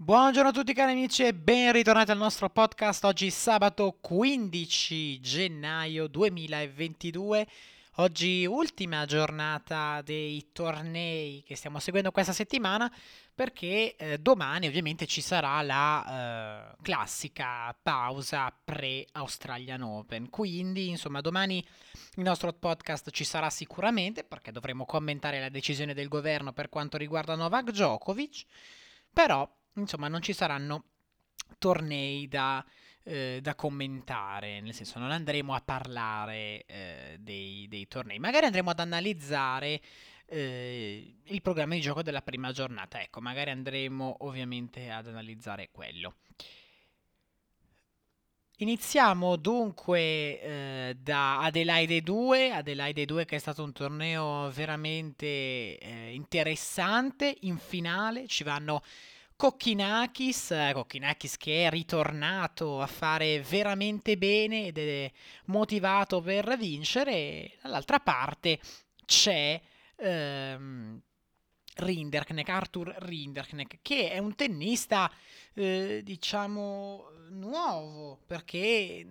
Buongiorno a tutti cari amici e ben ritornati al nostro podcast. Oggi sabato 15 gennaio 2022. Oggi ultima giornata dei tornei che stiamo seguendo questa settimana perché eh, domani ovviamente ci sarà la eh, classica pausa pre-Australian Open. Quindi insomma domani il nostro podcast ci sarà sicuramente perché dovremo commentare la decisione del governo per quanto riguarda Novak Djokovic. Però insomma non ci saranno tornei da, eh, da commentare, nel senso non andremo a parlare eh, dei, dei, tornei, magari andremo ad analizzare eh, il programma di gioco della prima giornata, ecco, magari andremo ovviamente ad analizzare quello. Iniziamo dunque eh, da Adelaide 2, Adelaide 2 che è stato un torneo veramente eh, interessante, in finale ci vanno Kokkinakis, Kokkinakis che è ritornato a fare veramente bene ed è motivato per vincere, dall'altra parte c'è ehm, Rinderknecht, Arthur Rinderknecht, che è un tennista, eh, diciamo, nuovo, perché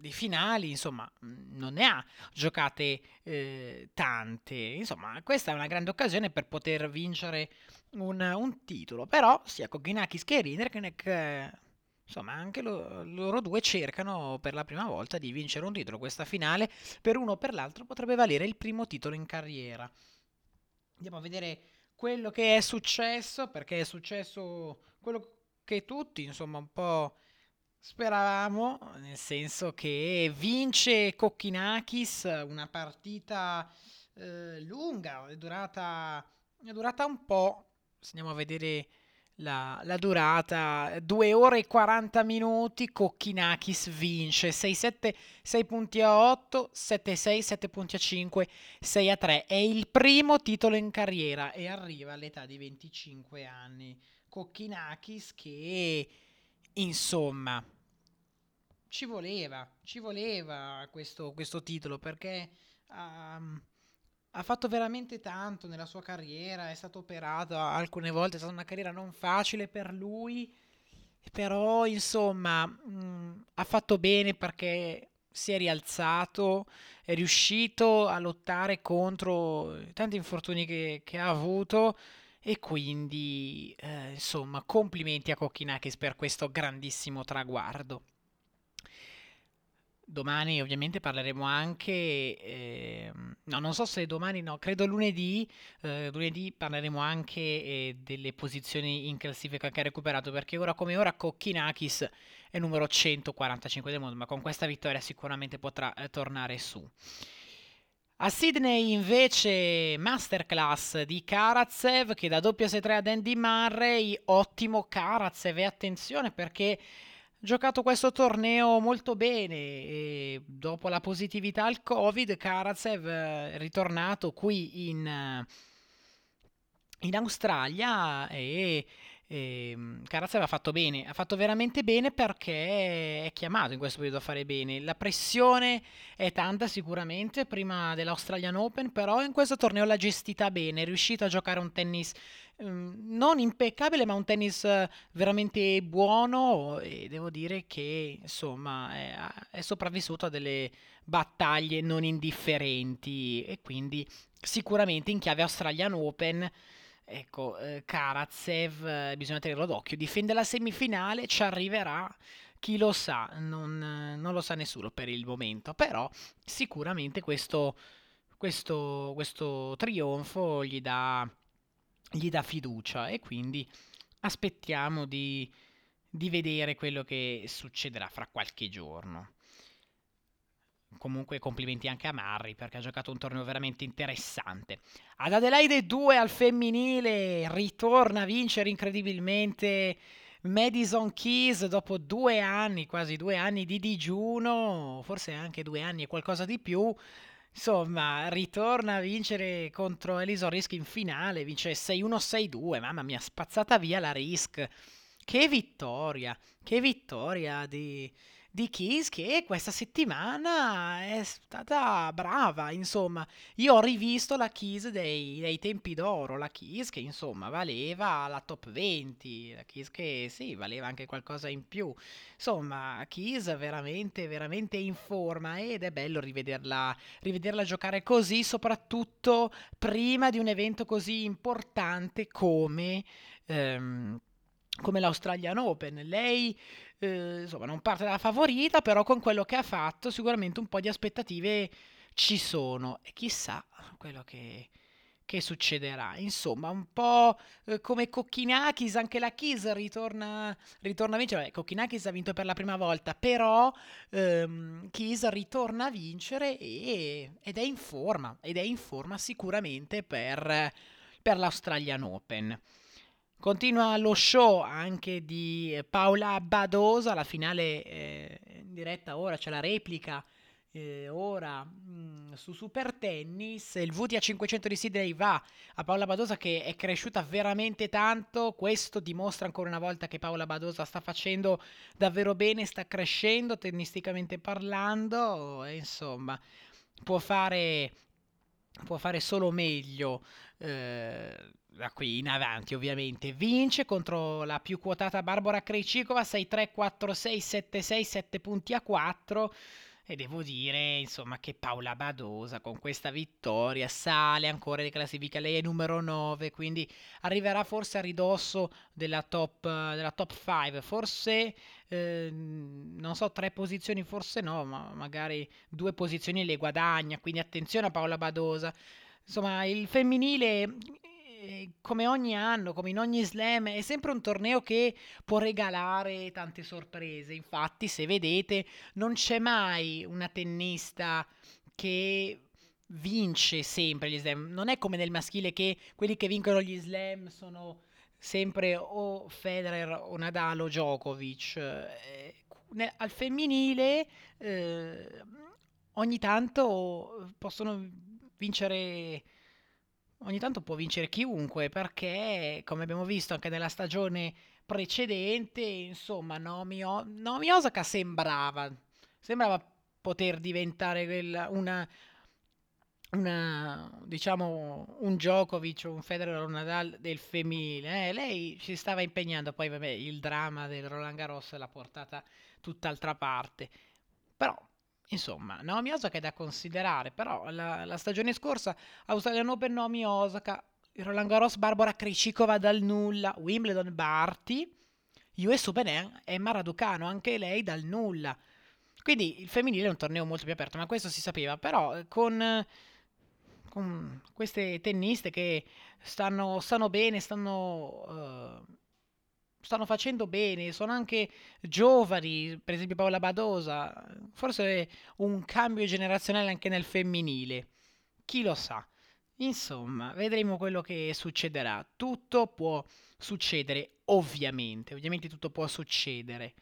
di finali, insomma, non ne ha giocate eh, tante. Insomma, questa è una grande occasione per poter vincere un, un titolo. Però sia Koginakis che Rinderknecht, eh, insomma, anche lo, loro due cercano per la prima volta di vincere un titolo. Questa finale per uno o per l'altro potrebbe valere il primo titolo in carriera. Andiamo a vedere quello che è successo, perché è successo quello che tutti, insomma, un po' speravamo, nel senso che vince Kokkinakis una partita eh, lunga, è durata, è durata un po', se andiamo a vedere la, la, durata, 2 ore e 40 minuti, Kokkinakis vince 6-7, 6 punti a 8, 7-6, 7 punti a 5, 6 a 3. È il primo titolo in carriera e arriva all'età di 25 anni. Kokkinakis che, insomma, ci voleva, ci voleva questo, questo titolo perché... Um, ha fatto veramente tanto nella sua carriera, è stato operato alcune volte, è stata una carriera non facile per lui, però insomma mh, mm, ha fatto bene perché si è rialzato, è riuscito a lottare contro tanti infortuni che, che ha avuto e quindi eh, insomma complimenti a Kokkinakis per questo grandissimo traguardo. Domani ovviamente parleremo anche, eh, no non so se domani, no, credo lunedì, eh, lunedì parleremo anche eh, delle posizioni in classifica che ha recuperato, perché ora come ora Kokkinakis è numero 145 del mondo, ma con questa vittoria sicuramente potrà eh, tornare su. A Sydney invece masterclass di Karatsev che da doppia 6-3 ad Andy Murray, ottimo Karatsev e attenzione perché giocato questo torneo molto bene e dopo la positività al Covid Karatsev è ritornato qui in, eh, in Australia e, e Karatsev ha fatto bene, ha fatto veramente bene perché è chiamato in questo periodo a fare bene. La pressione è tanta sicuramente prima dell'Australian Open, però in questo torneo l'ha gestita bene, è riuscito a giocare un tennis Ehm, non impeccabile, ma un tennis veramente buono e devo dire che insomma è, è sopravvissuto a delle battaglie non indifferenti e quindi sicuramente in chiave Australian Open ecco eh, Karatsev eh, bisogna tenerlo d'occhio difende la semifinale ci arriverà chi lo sa non, non, lo sa nessuno per il momento però sicuramente questo, questo, questo trionfo gli dà gli dà fiducia e quindi aspettiamo di, di vedere quello che succederà fra qualche giorno. Comunque complimenti anche a Marri perché ha giocato un torneo veramente interessante. Ad Adelaide 2 al femminile ritorna a vincere incredibilmente Madison Keys dopo due anni, quasi due anni di digiuno, forse anche due anni e qualcosa di più. Insomma, ritorna a vincere contro Elison Risk in finale, vince 6-1-6-2, mamma mia, spazzata via la Risk. Che vittoria, che vittoria di, di Kiss che questa settimana è stata brava, insomma. Io ho rivisto la Kiss dei, dei tempi d'oro, la Kiss che insomma valeva la top 20, la Kiss che sì, valeva anche qualcosa in più. Insomma, Kiss veramente, veramente in forma ed è bello rivederla, rivederla giocare così, soprattutto prima di un evento così importante come... Ehm, come l'Australian Open. Lei eh, insomma non parte dalla favorita, però con quello che ha fatto sicuramente un po' di aspettative ci sono e chissà quello che, che succederà. Insomma, un po' eh, come Kokkinakis, anche la Kiss ritorna, ritorna a vincere. Beh, Kokkinakis ha vinto per la prima volta, però ehm, Kiss ritorna a vincere e, ed è in forma, ed è in forma sicuramente per, per l'Australian Open. Continua lo show anche di Paola Badosa, la finale eh, in diretta ora, c'è la replica eh, ora mh, mm, su Super Tennis. Il VT a 500 di Sidney va a Paola Badosa che è cresciuta veramente tanto. Questo dimostra ancora una volta che Paola Badosa sta facendo davvero bene, sta crescendo tennisticamente parlando. E, insomma, può fare, può fare solo meglio. Eh, da qui in avanti ovviamente vince contro la più quotata Barbara Krejcikova 6-3, 4-6, 7-6, 7 punti a 4 e devo dire insomma che Paola Badosa con questa vittoria sale ancora di classifica. Lei è numero 9 quindi arriverà forse a ridosso della top, della top 5 forse eh, non so tre posizioni forse no ma magari due posizioni le guadagna. Quindi attenzione a Paola Badosa. Insomma il femminile come ogni anno, come in ogni slam, è sempre un torneo che può regalare tante sorprese. Infatti, se vedete, non c'è mai una tennista che vince sempre gli slam. Non è come nel maschile che quelli che vincono gli slam sono sempre o Federer o Nadal o Djokovic. Eh, al femminile eh, ogni tanto possono vincere ogni tanto può vincere chiunque perché, come abbiamo visto anche nella stagione precedente, insomma, Naomi, o- Naomi Osaka sembrava, sembrava poter diventare quella, una, una, diciamo, un Djokovic o un Federer o un Nadal del femminile. Eh, lei si stava impegnando, poi vabbè, il dramma del Roland Garros l'ha portata tutt'altra parte. Però Insomma, Naomi Osaka è da considerare, però la, la stagione scorsa Australian Open Naomi Osaka, Roland Garros Barbara Krejcikova dal nulla, Wimbledon Barty, US Open Emma Raducano, anche lei dal nulla. Quindi il femminile è un torneo molto più aperto, ma questo si sapeva, però con, con queste tenniste che stanno, stanno bene, stanno... Uh, stanno facendo bene, sono anche giovani, per esempio Paola Badosa, forse un cambio generazionale anche nel femminile, chi lo sa. Insomma, vedremo quello che succederà. Tutto può succedere, ovviamente, ovviamente tutto può succedere.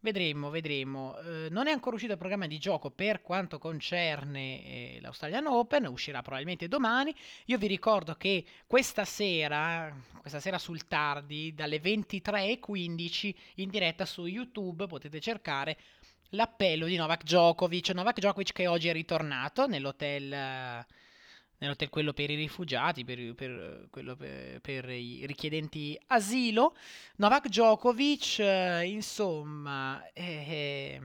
Vedremo, vedremo. Eh, non è ancora uscito il programma di gioco per quanto concerne eh, l'Australian Open, uscirà probabilmente domani. Io vi ricordo che questa sera, questa sera sul tardi, dalle 23.15 in diretta su YouTube potete cercare l'appello di Novak Djokovic. Novak Djokovic che oggi è ritornato nell'hotel nell'hotel quello per i rifugiati, per, per, quello per, per, i richiedenti asilo. Novak Djokovic, eh, insomma, è,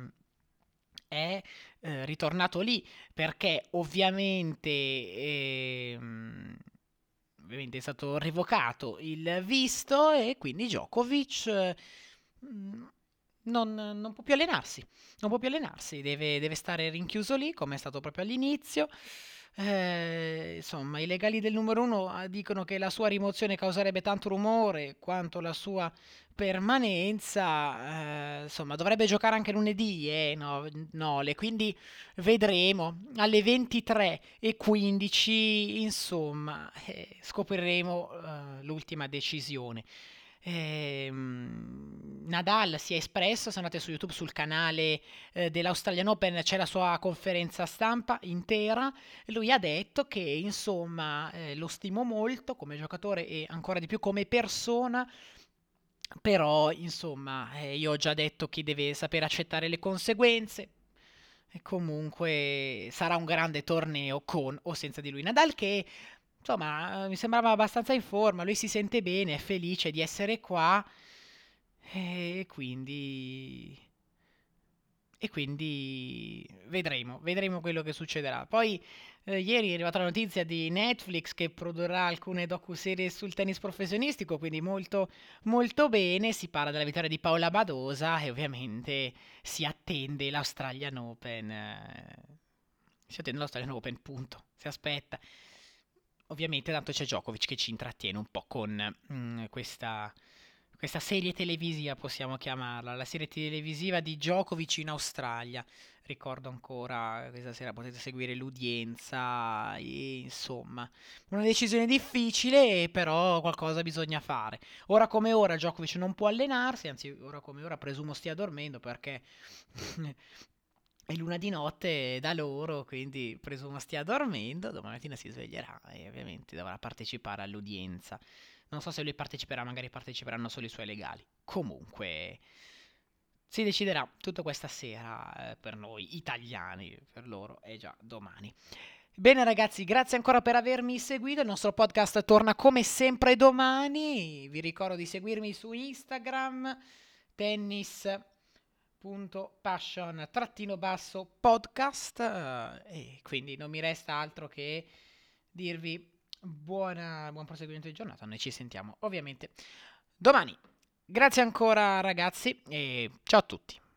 è eh, ritornato lì perché ovviamente, eh, ovviamente è stato revocato il visto e quindi Djokovic... Mm, non, non, può più allenarsi, non può più allenarsi, deve, deve stare rinchiuso lì come è stato proprio all'inizio. Eh, insomma, i legali del numero uno ah, dicono che la sua rimozione causerebbe tanto rumore quanto la sua permanenza. Eh, insomma, dovrebbe giocare anche lunedì, eh, no, Nole, quindi vedremo alle 23 e 15, insomma, eh, scopriremo eh, l'ultima decisione. Eh, Nadal si è espresso, se andate su YouTube sul canale eh, dell'Australian Open c'è la sua conferenza stampa intera, lui ha detto che insomma eh, lo stimo molto come giocatore e ancora di più come persona, Però, insomma, eh, io ho già detto che deve sapere accettare le conseguenze. E comunque sarà un grande torneo con o senza di lui. Nadal che, insomma, mi sembrava abbastanza in forma, lui si sente bene, è felice di essere qua. E quindi e quindi vedremo, vedremo quello che succederà. Poi eh, ieri è arrivata la notizia di Netflix che produrrà alcune docu-serie sul tennis professionistico, quindi molto, molto bene. Si parla della vittoria di Paola Badosa e ovviamente si attende l'Australian Open. Eh, si attende l'Australian Open, punto. Si aspetta. Ovviamente tanto c'è Djokovic che ci intrattiene un po' con mm, questa questa serie televisiva possiamo chiamarla, la serie televisiva di Djokovic in Australia. Ricordo ancora, questa sera potete seguire l'udienza e insomma, una decisione difficile, però qualcosa bisogna fare. Ora come ora Djokovic non può allenarsi, anzi ora come ora presumo stia dormendo perché è luna di notte da loro, quindi presumo stia dormendo, domani mattina si sveglierà e ovviamente dovrà partecipare all'udienza. Non so se lui parteciperà, magari parteciperanno solo i suoi legali. Comunque, si deciderà tutto questa sera eh, per noi italiani, per loro è già domani. Bene ragazzi, grazie ancora per avermi seguito, il nostro podcast torna come sempre domani, vi ricordo di seguirmi su Instagram, tennis.passion basso podcast eh, e quindi non mi resta altro che dirvi buona, buon proseguimento di giornata. Noi ci sentiamo ovviamente domani. Grazie ancora ragazzi e ciao a tutti.